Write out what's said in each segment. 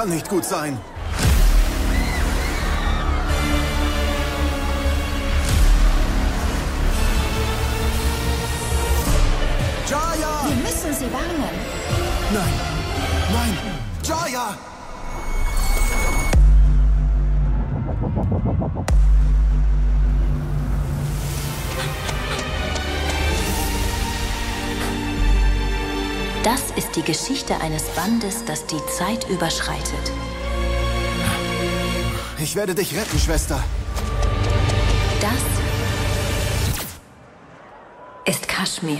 kann nicht gut sein. Zeit überschreitet. Ich werde dich retten, Schwester. Das ist Kaschmir.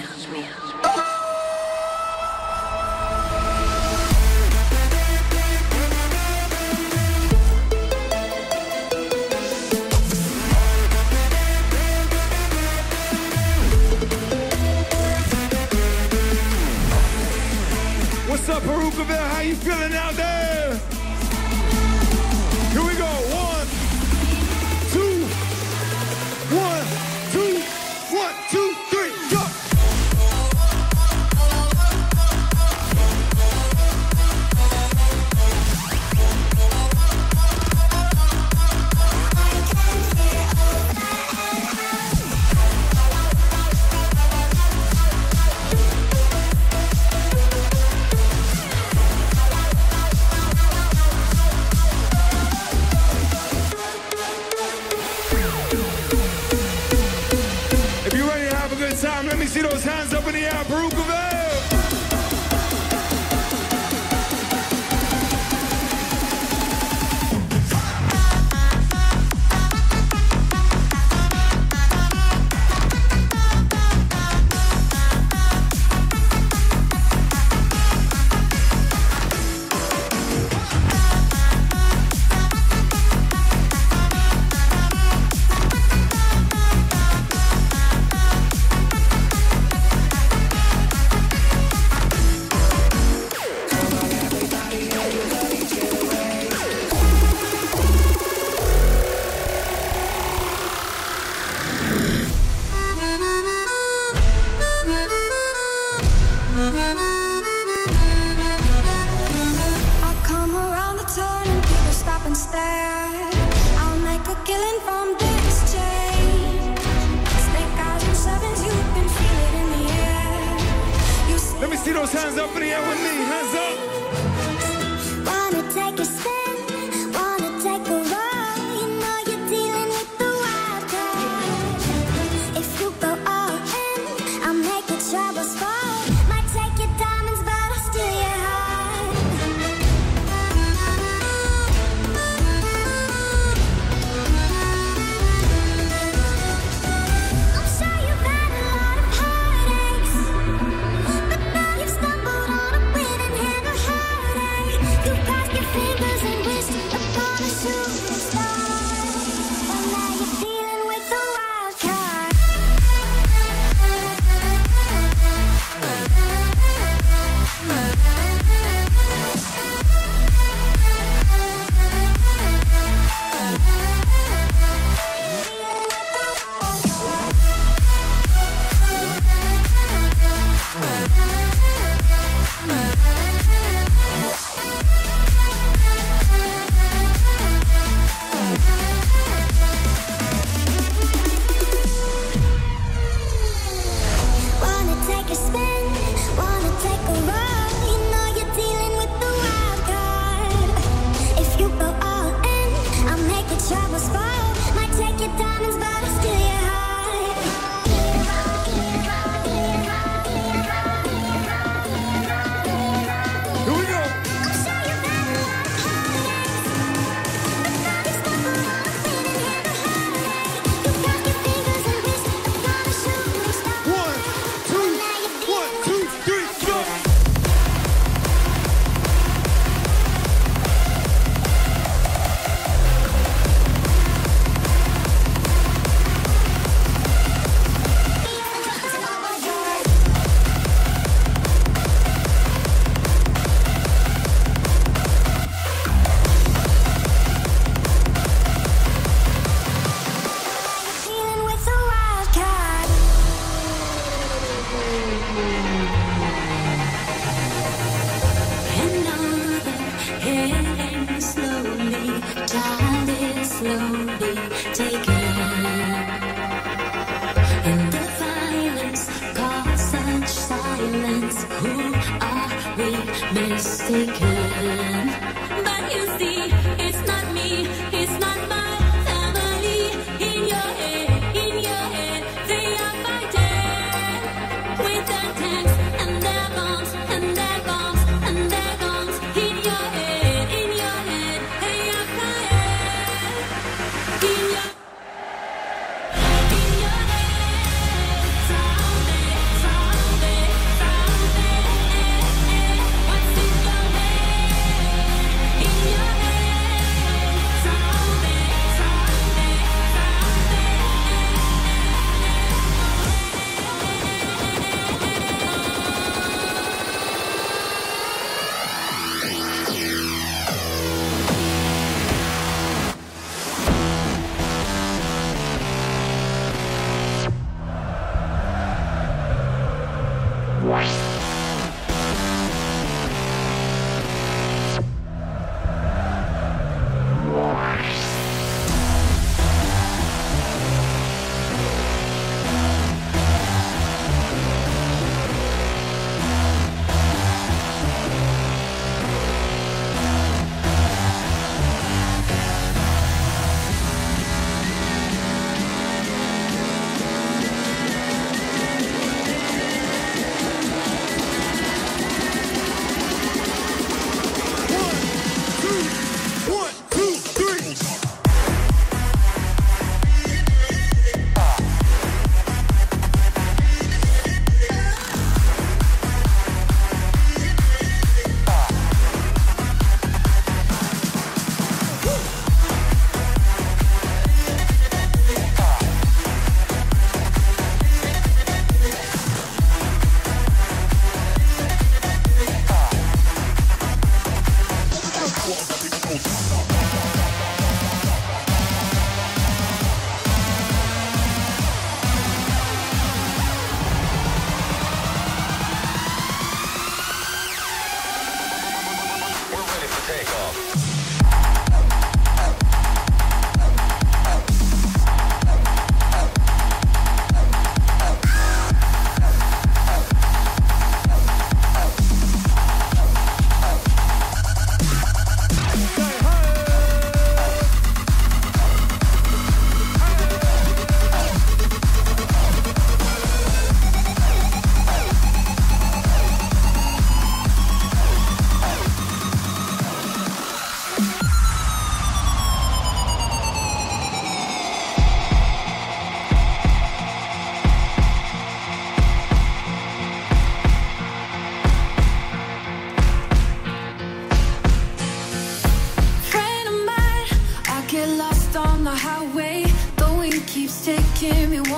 give me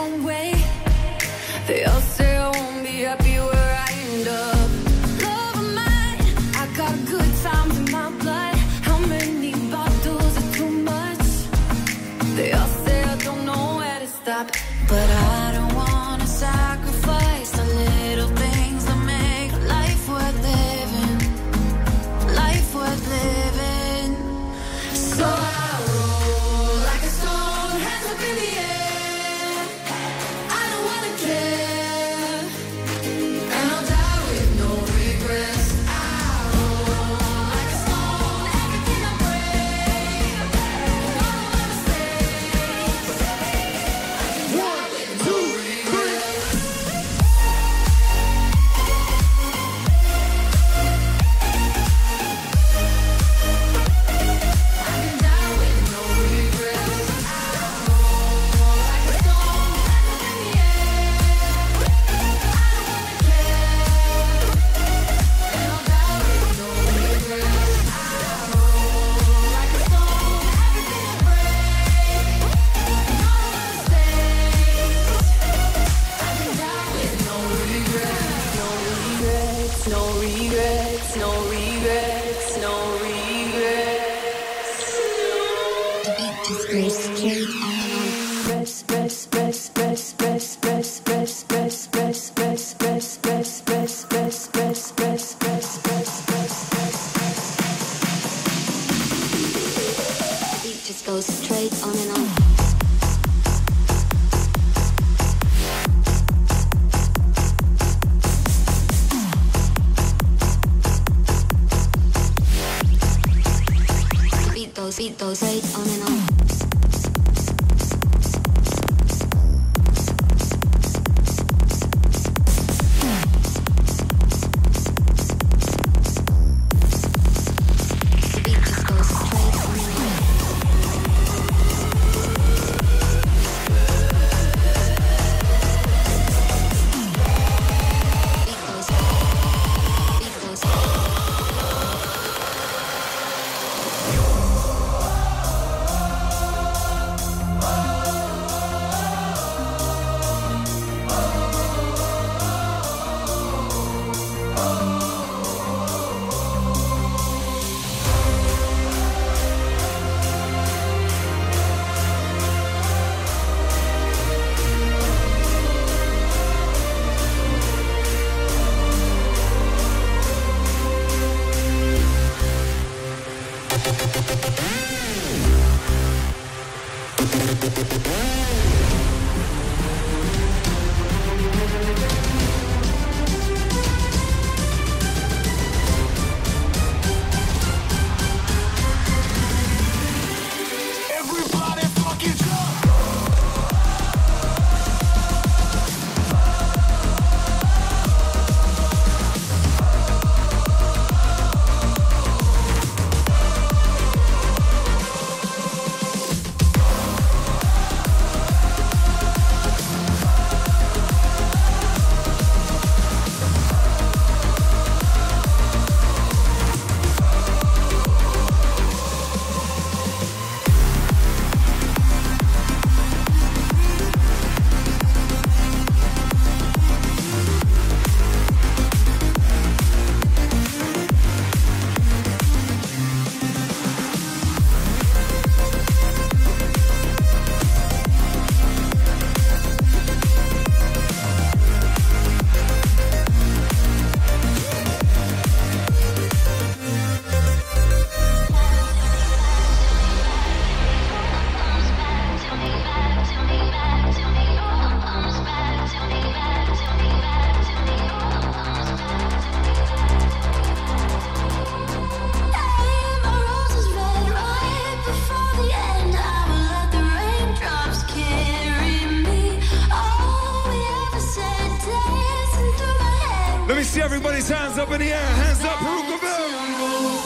everybody's hands up in the air. Hands up, Parookaville.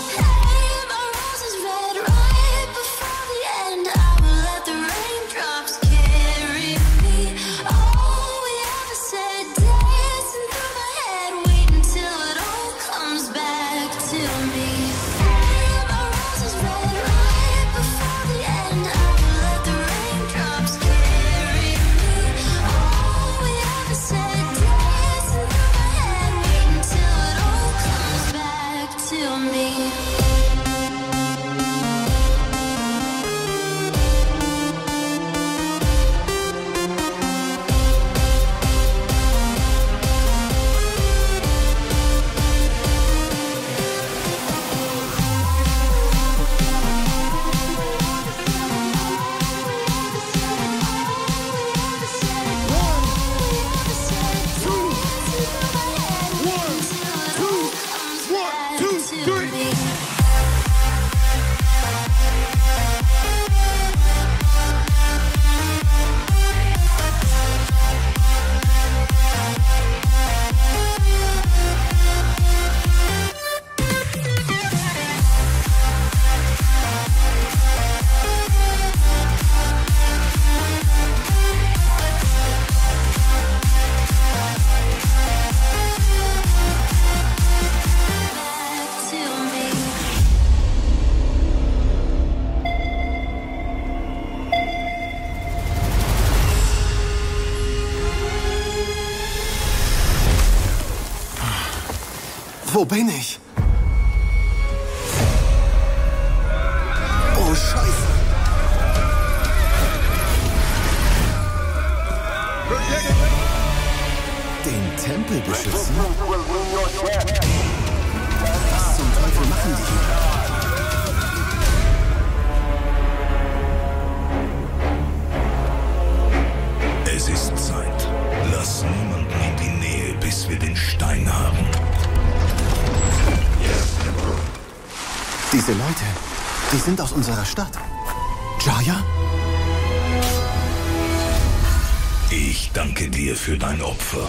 Bin ich? Oh, Scheiße. Den Tempel beschützen? Was zum Teufel machen die hier? Es ist Zeit. Lass niemanden in die Nähe, bis wir den Stein haben. Diese Leute, die sind aus unserer Stadt. Jaya? Ich danke dir für dein Opfer.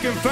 Best fucking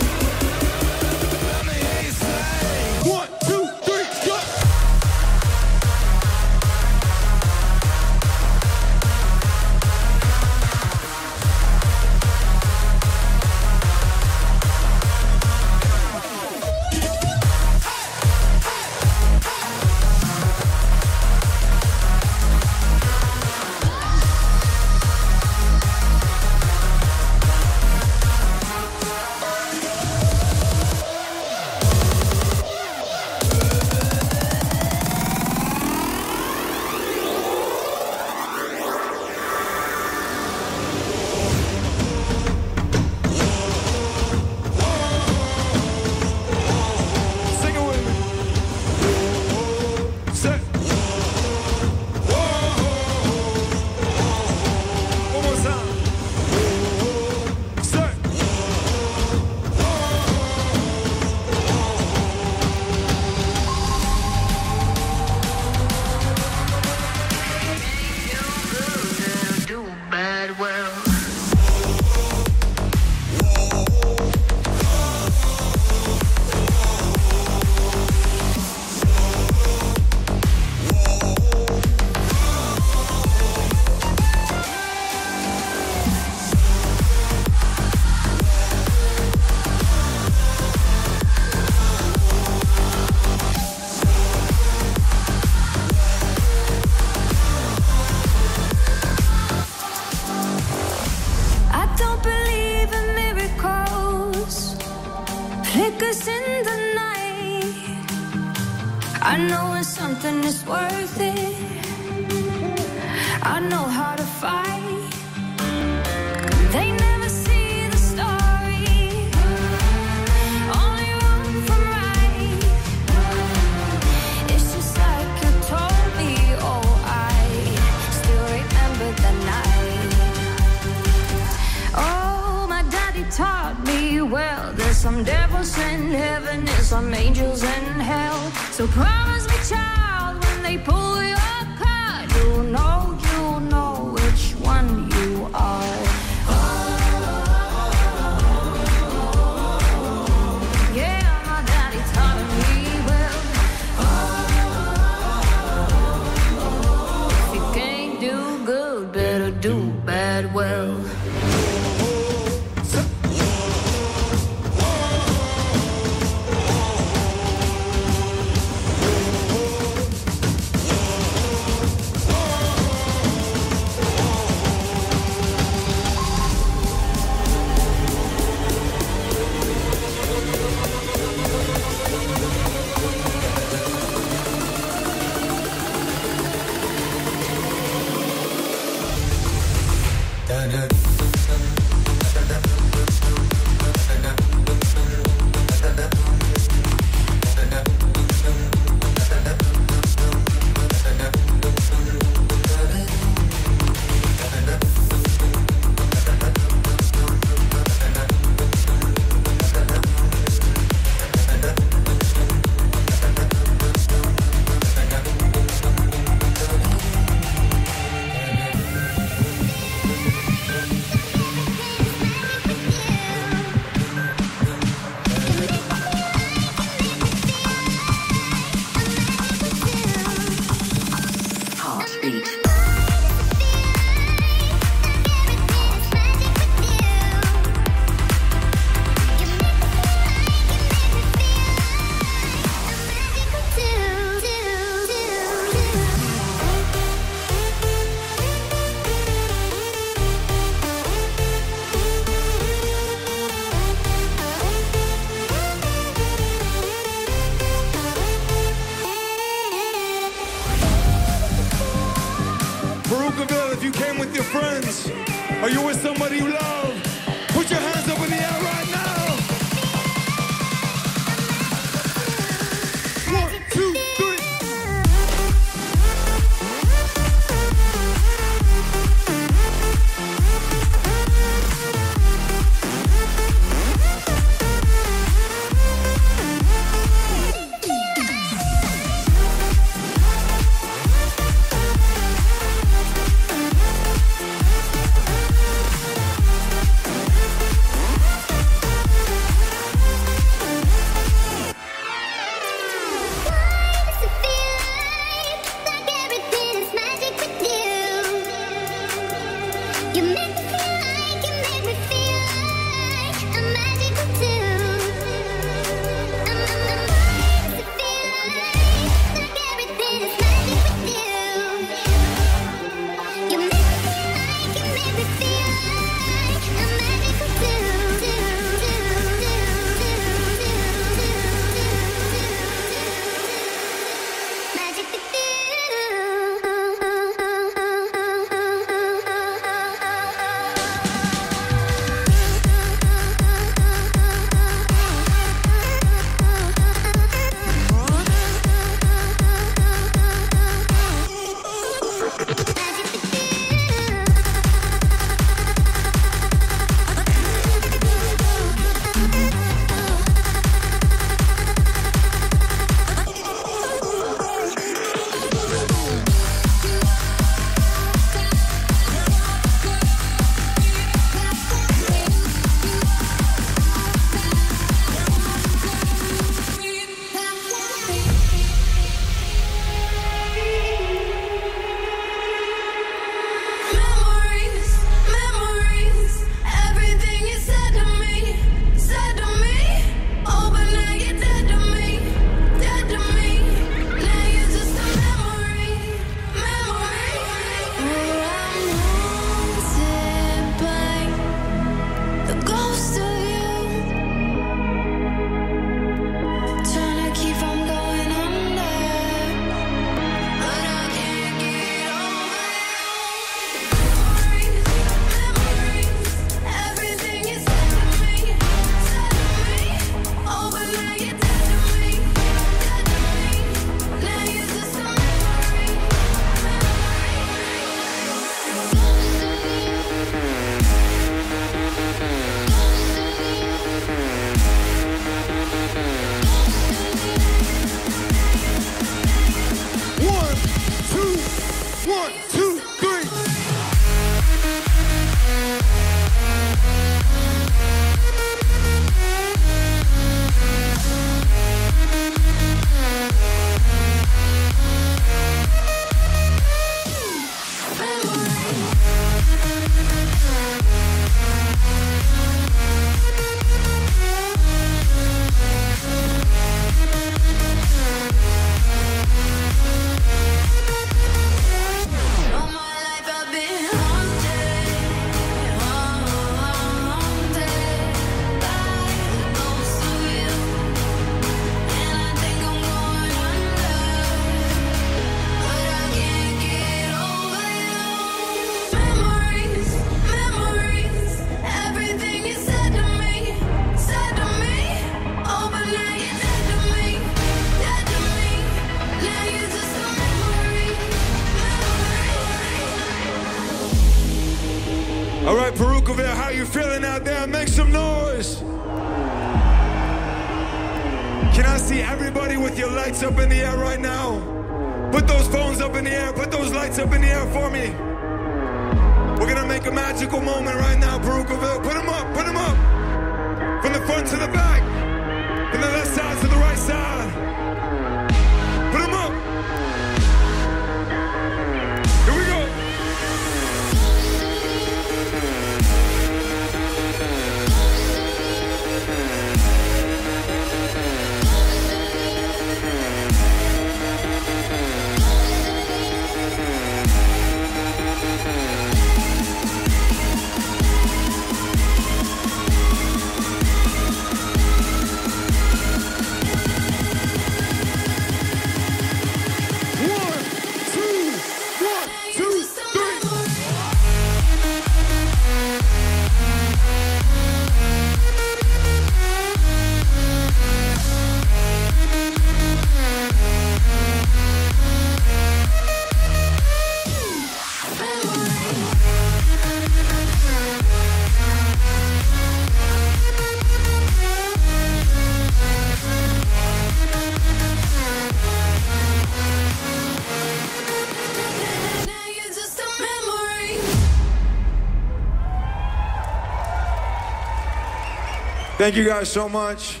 Thank you guys so much.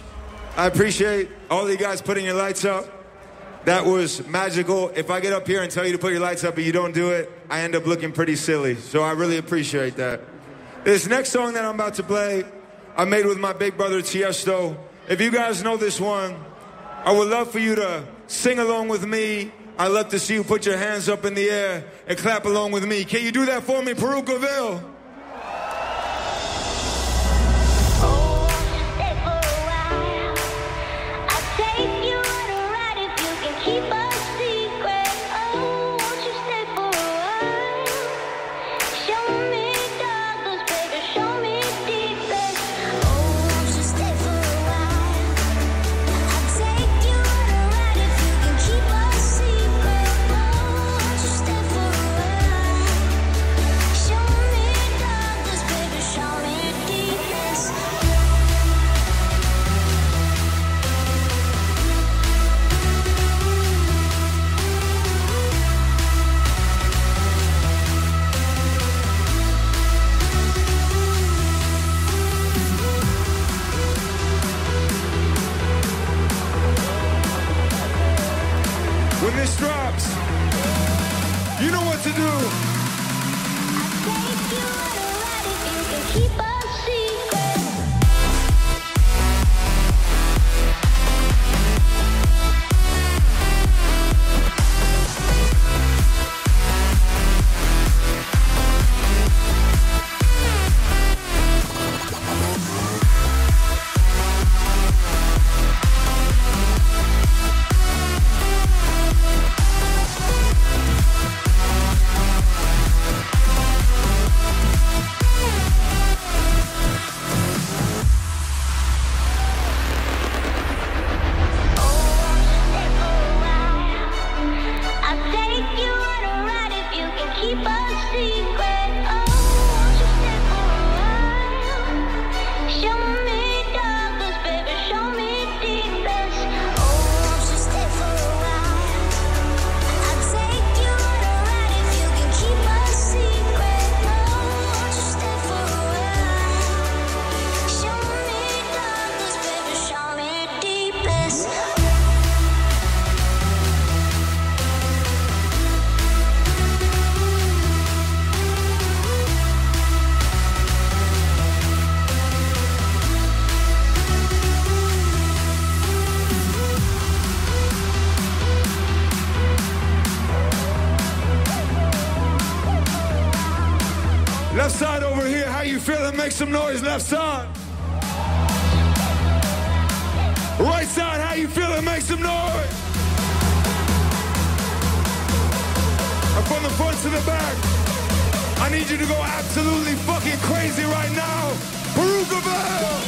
I appreciate all of you guys putting your lights up. That was magical. If I get up here and tell you to put your lights up and you don't do it, I end up looking pretty silly. So I really appreciate that. This next song that I'm about to play, I made with my big brother Tiesto. If you guys know this one, I would love for you to sing along with me. I'd love to see you put your hands up in the air and clap along with me. Can you do that for me, Parookaville? Noise, left side. Right side, how you feeling? Make some noise. And from the front to the back, I need you to go absolutely fucking crazy right now. Parookaville! One,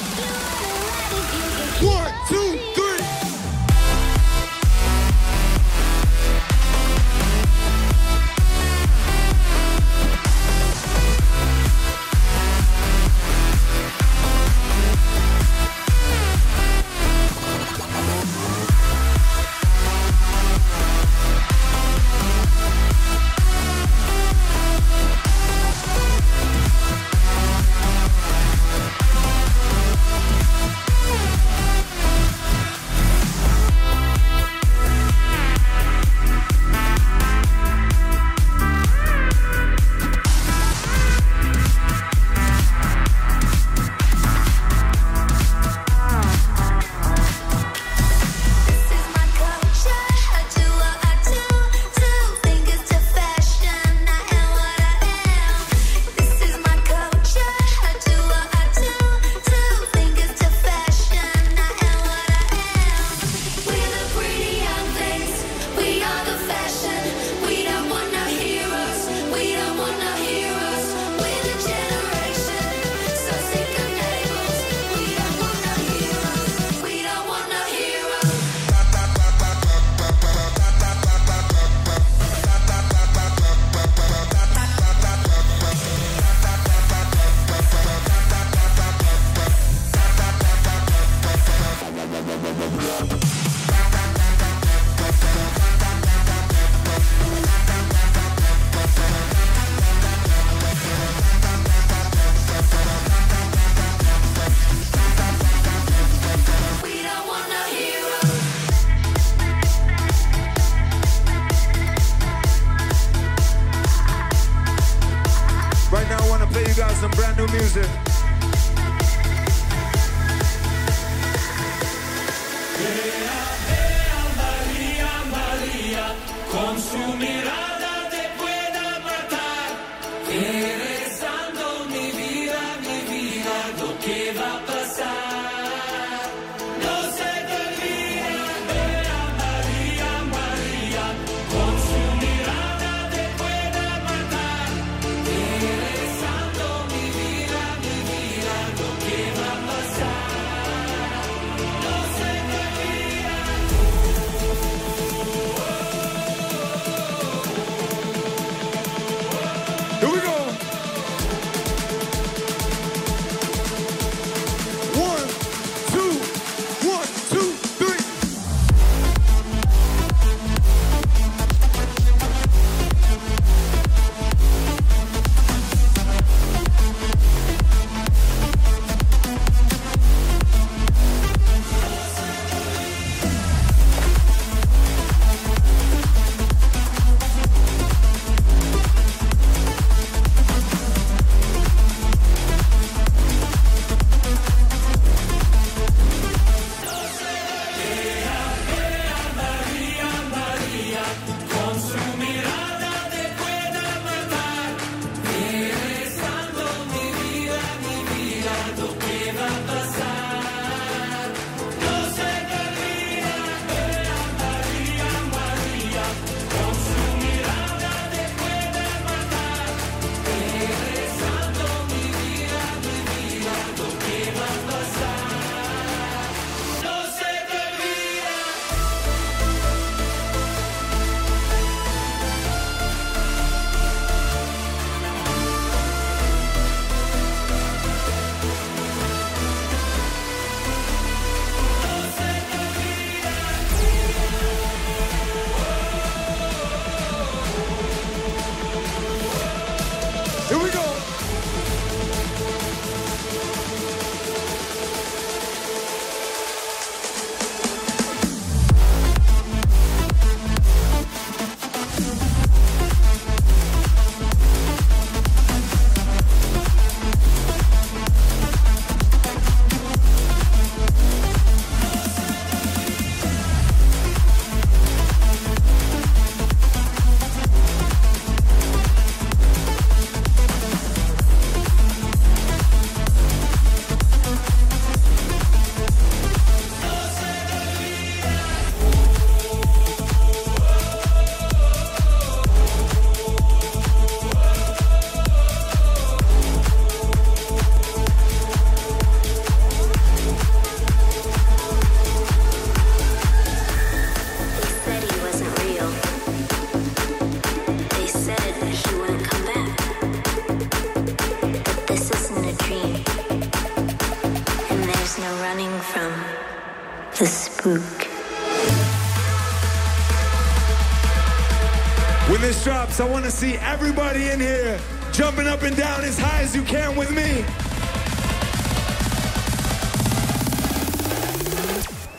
see everybody in here jumping up and down as high as you can with me.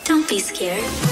Don't be scared.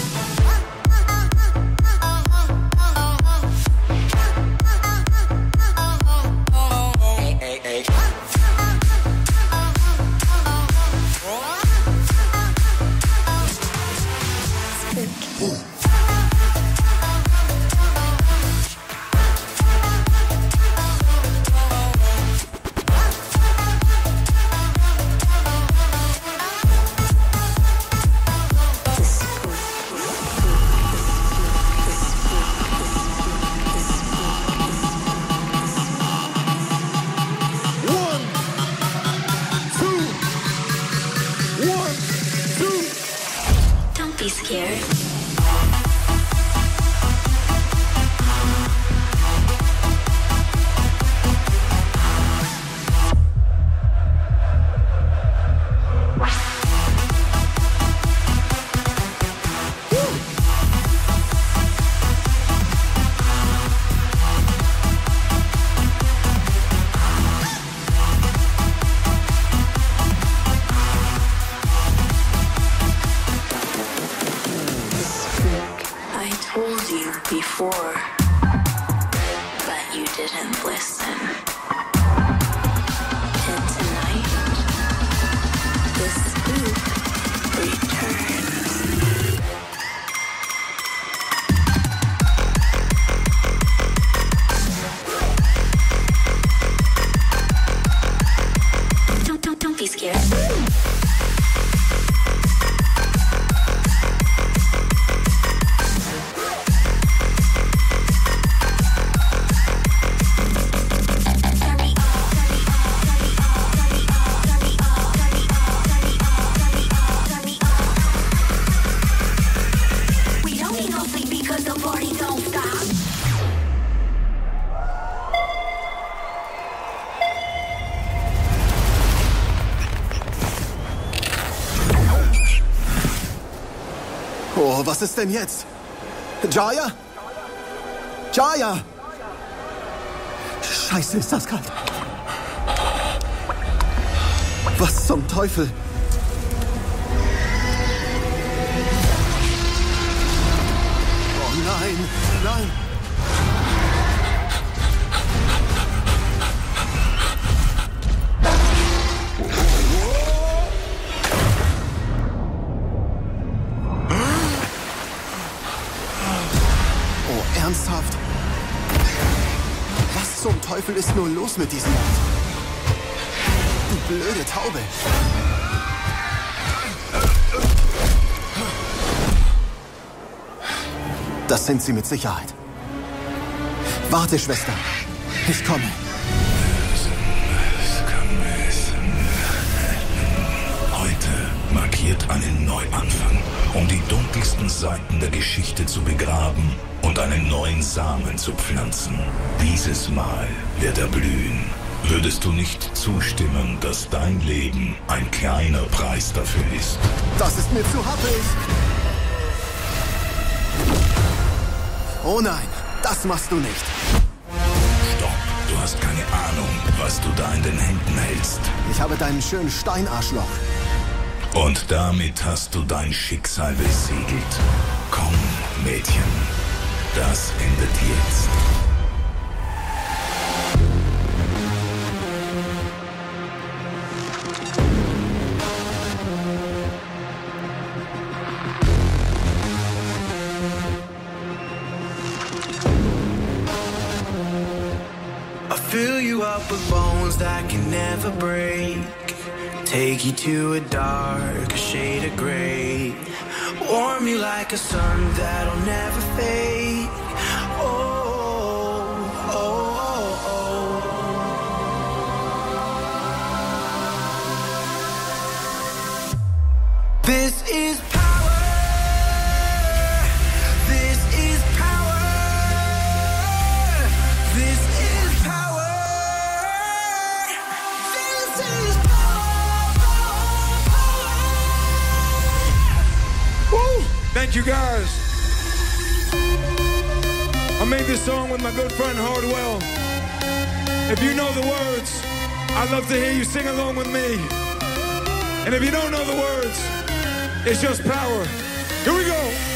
Ist denn jetzt? Jaya? Jaya! Scheiße, ist das kalt. Was zum Teufel? Los mit diesem Ort? Du blöde Taube. Das sind sie mit Sicherheit. Warte, Schwester. Ich komme. Heute markiert einen Neuanfang, um die dunkelsten Seiten der Geschichte zu begraben und einen neuen Samen zu pflanzen. Dieses Mal wird er blühen. Würdest du nicht zustimmen, dass dein Leben ein kleiner Preis dafür ist? Das ist mir zu happig. Oh nein, das machst du nicht. Stopp, du hast keine Ahnung, was du da in den Händen hältst. Ich habe deinen schönen Steinarschloch. Und damit hast du dein Schicksal besiegelt. Komm, Mädchen, das endet jetzt. I fill you up with bones that can never break. Take you to a dark shade of gray. Warm you like a sun that'll never fade. You guys. I made this song with my good friend Hardwell. If you know the words, I'd love to hear you sing along with me. And if you don't know the words, it's just power. Here we go.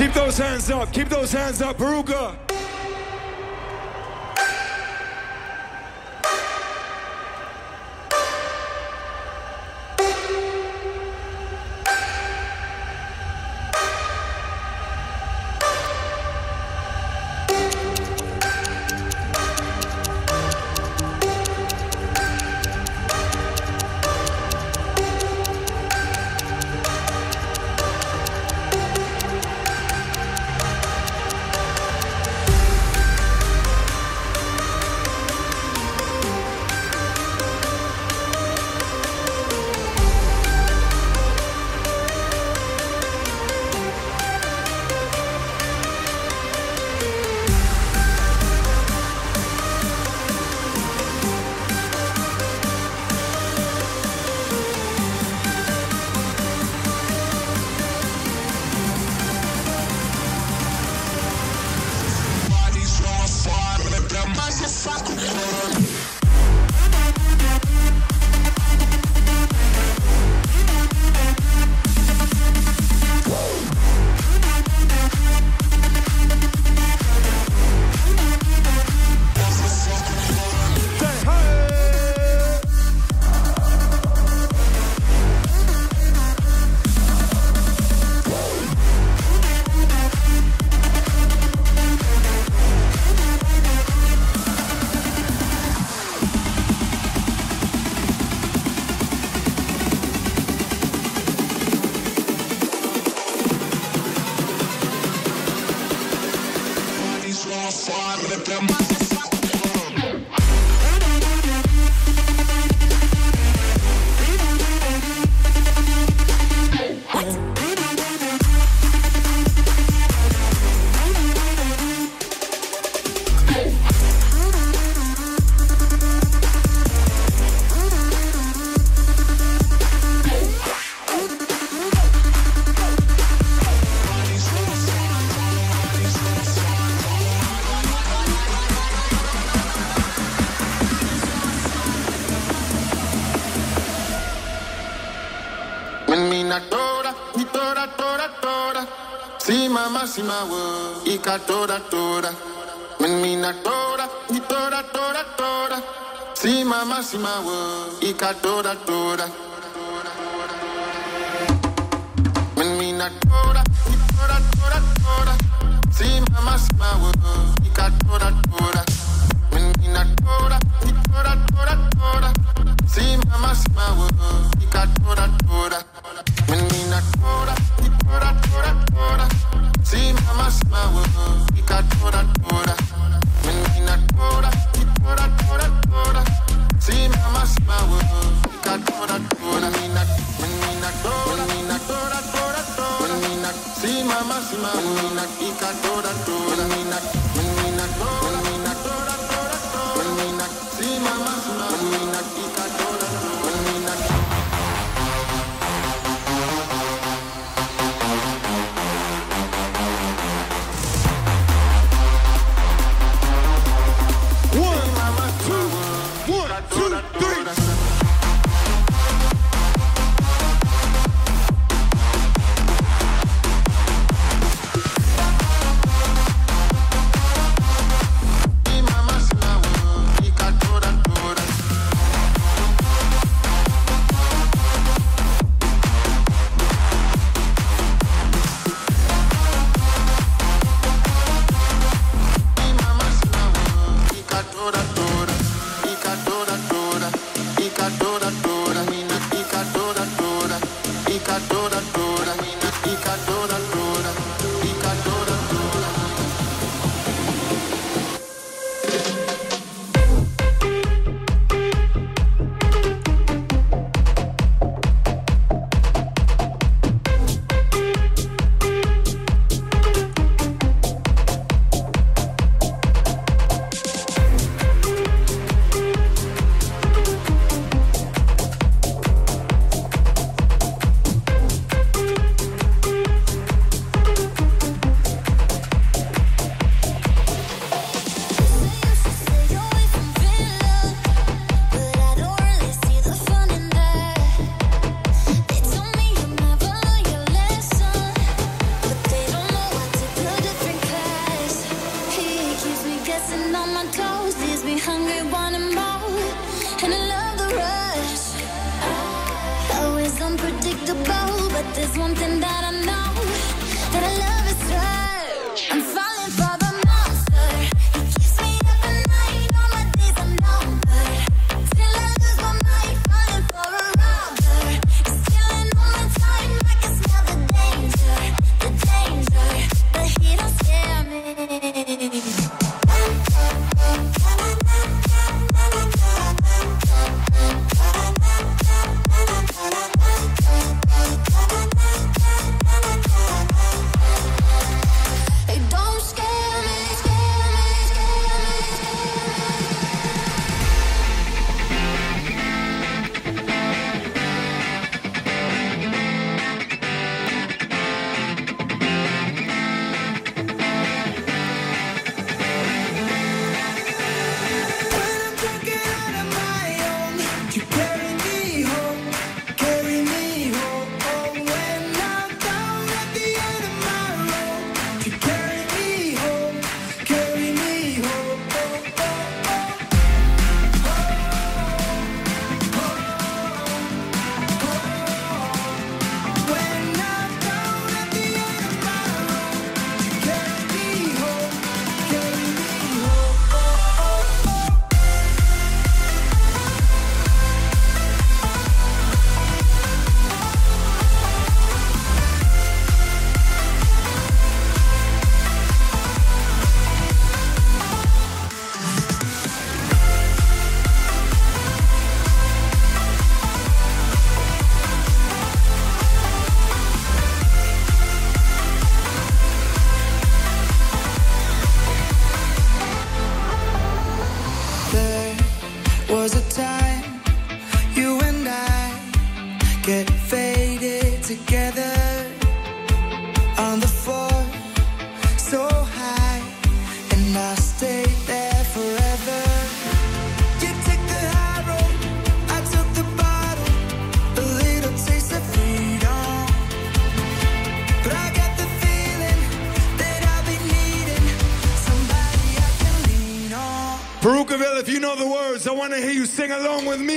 Keep those hands up. Keep those hands up. Baruka. Si mama, si ma wo, ika toda, toda. Menina toda, mi toda, toda, toda. Si mama, si ma wo, ika toda, toda. Menina toda, mi toda, toda, toda. Si mama, si ma wo, ika toda, toda. Menina toda, mi toda, toda, toda. Si mama, si ma wo, ika toda, toda. Menina toda, mi toda, toda, toda. See mama, see mama, we not, we got do that, do that, we not, we not, we not. sing along with me?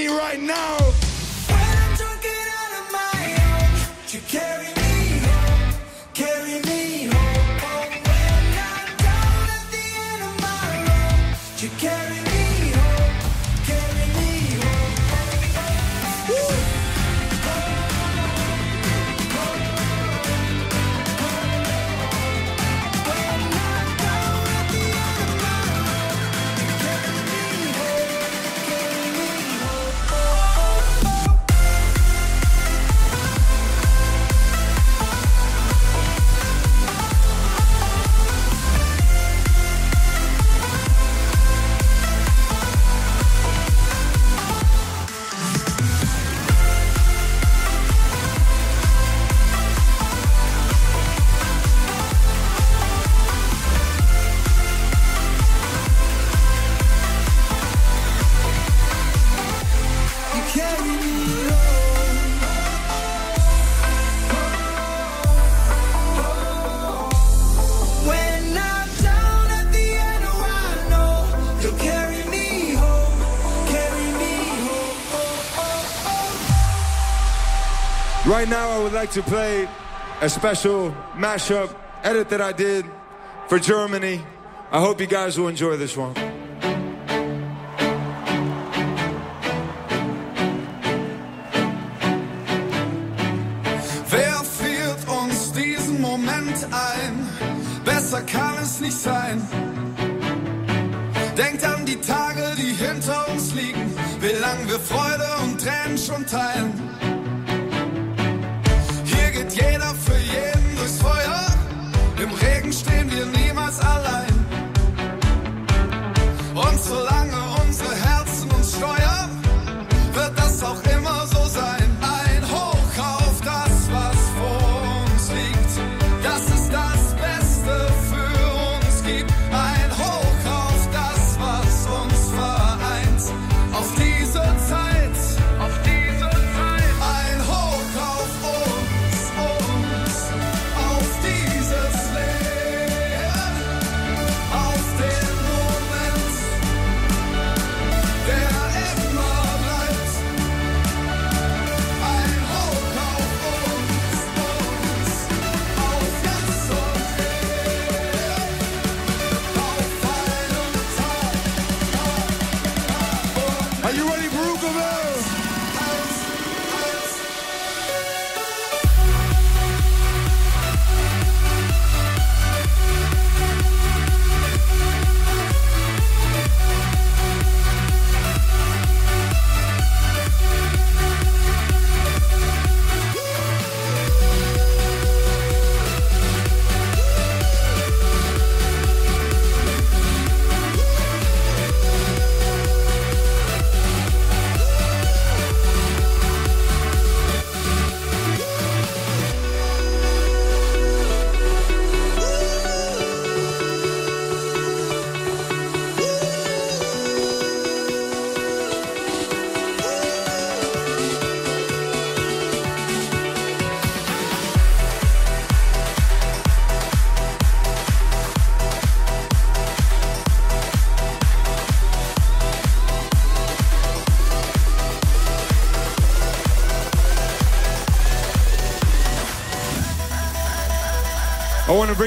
Right now, I would like to play a special mashup edit that I did for Germany. I hope you guys will enjoy this one. Wer führt uns diesen Moment ein? Besser kann es nicht sein. Denkt an die Tage, die hinter uns liegen, wie wir Freude und Tränen schon teilen jeder für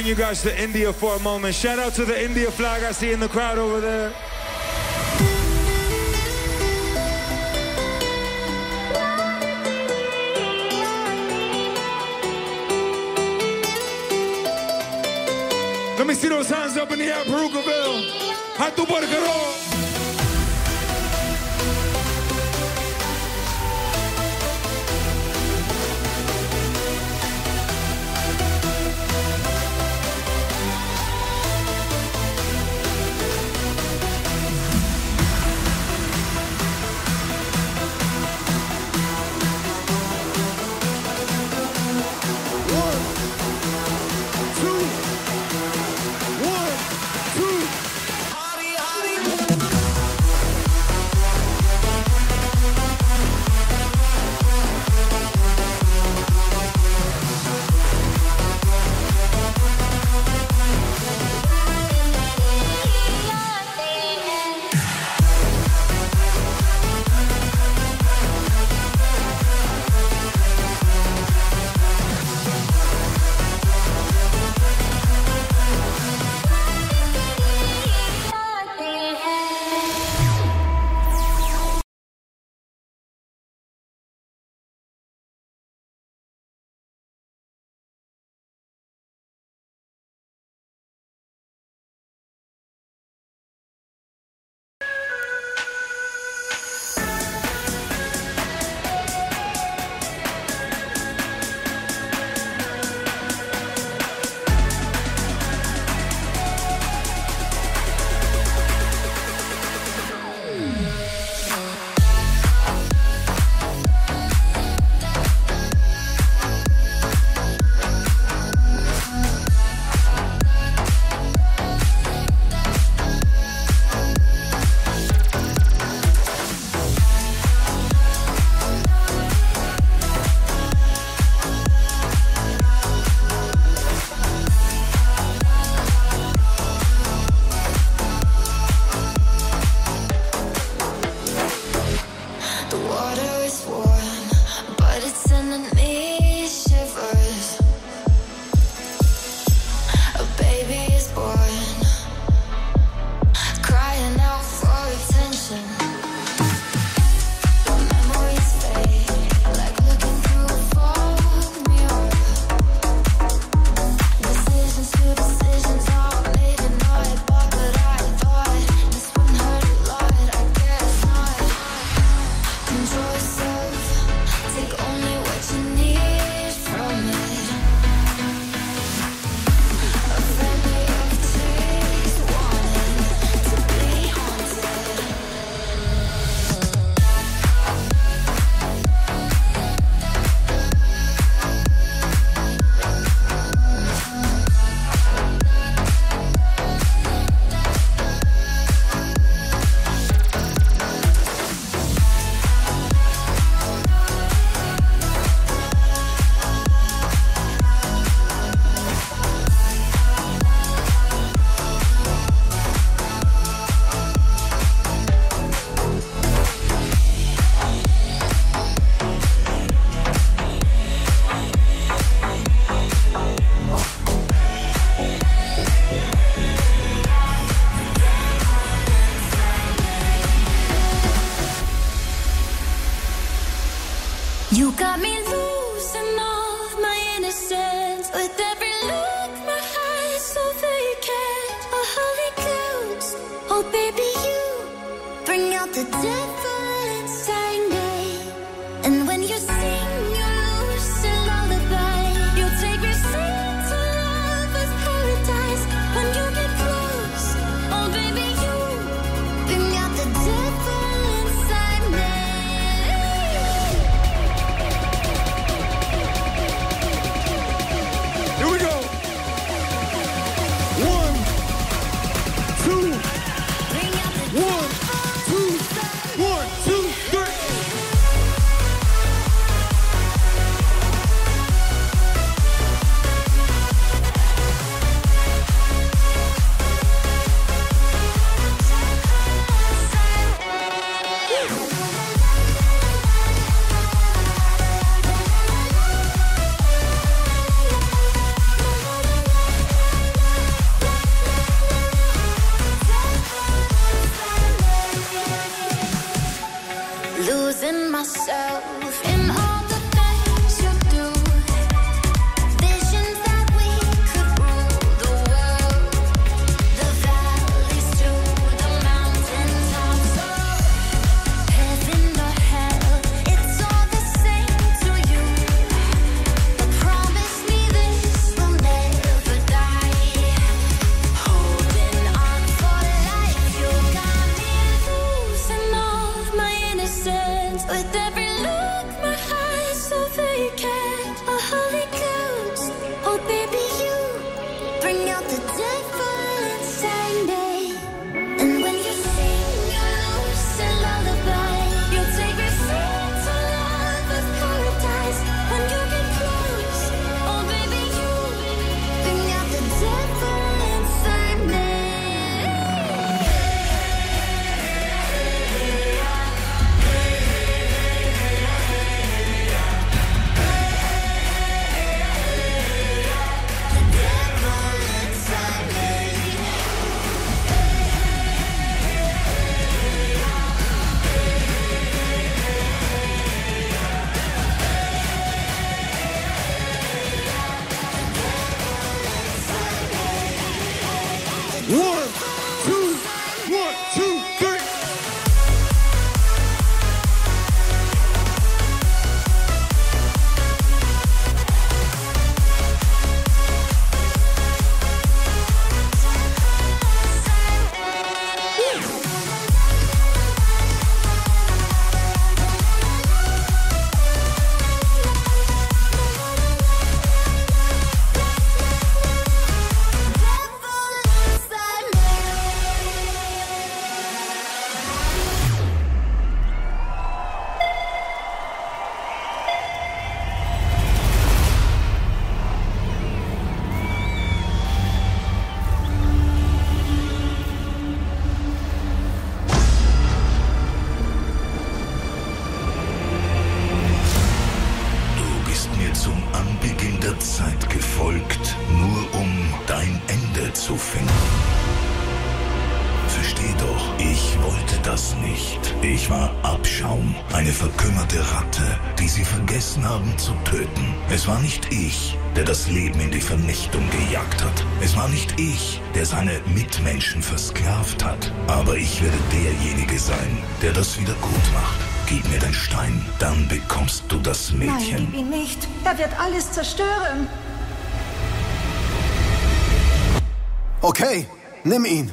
you guys to India for a moment. Shout out to the India flag I see in the crowd over there. Let me see those hands up in the air, Parookaville. Hatu Bargaro. seine Mitmenschen versklavt hat. Aber ich werde derjenige sein, der das wieder gut macht. Gib mir den Stein, dann bekommst du das Mädchen. Nein, gib ihn nicht. Er wird alles zerstören. Okay, nimm ihn.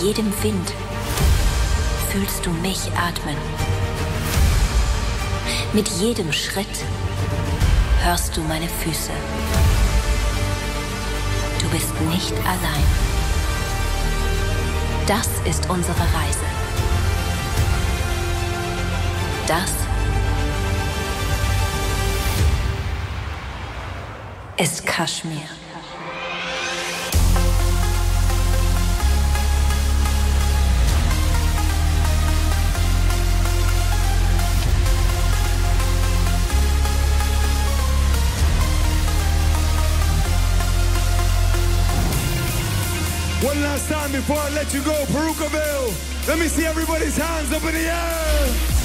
Jedem Wind fühlst du mich atmen. Mit jedem Schritt hörst du meine Füße. Du bist nicht allein. Das ist unsere Reise. Das ist Kaschmir. Last time before I let you go, Parookaville. Let me see everybody's hands up in the air.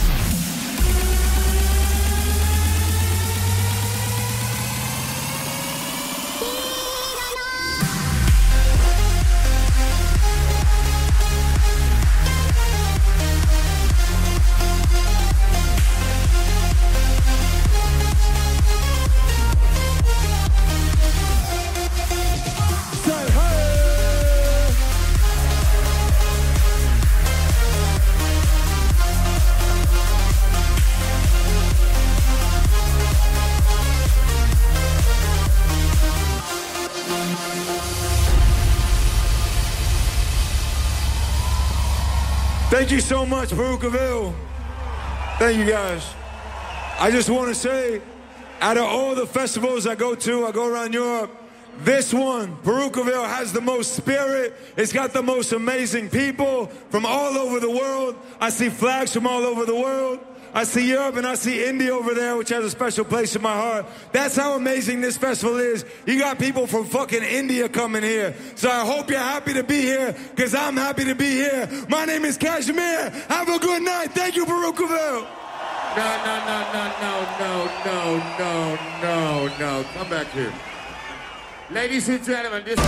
Thank you so much, Parookaville. Thank you guys. I just want to say, out of all the festivals I go to, I go around Europe, this one, Parookaville, has the most spirit. It's got the most amazing people from all over the world. I see flags from all over the world. I see Europe and I see India over there, which has a special place in my heart. That's how amazing this festival is. You got people from fucking India coming here. So I hope you're happy to be here, because I'm happy to be here. My name is KSHMR. Have a good night. Thank you, Parookaville. No, no, no, no, no, no, no, no, no, no. Come back here. Ladies and gentlemen, this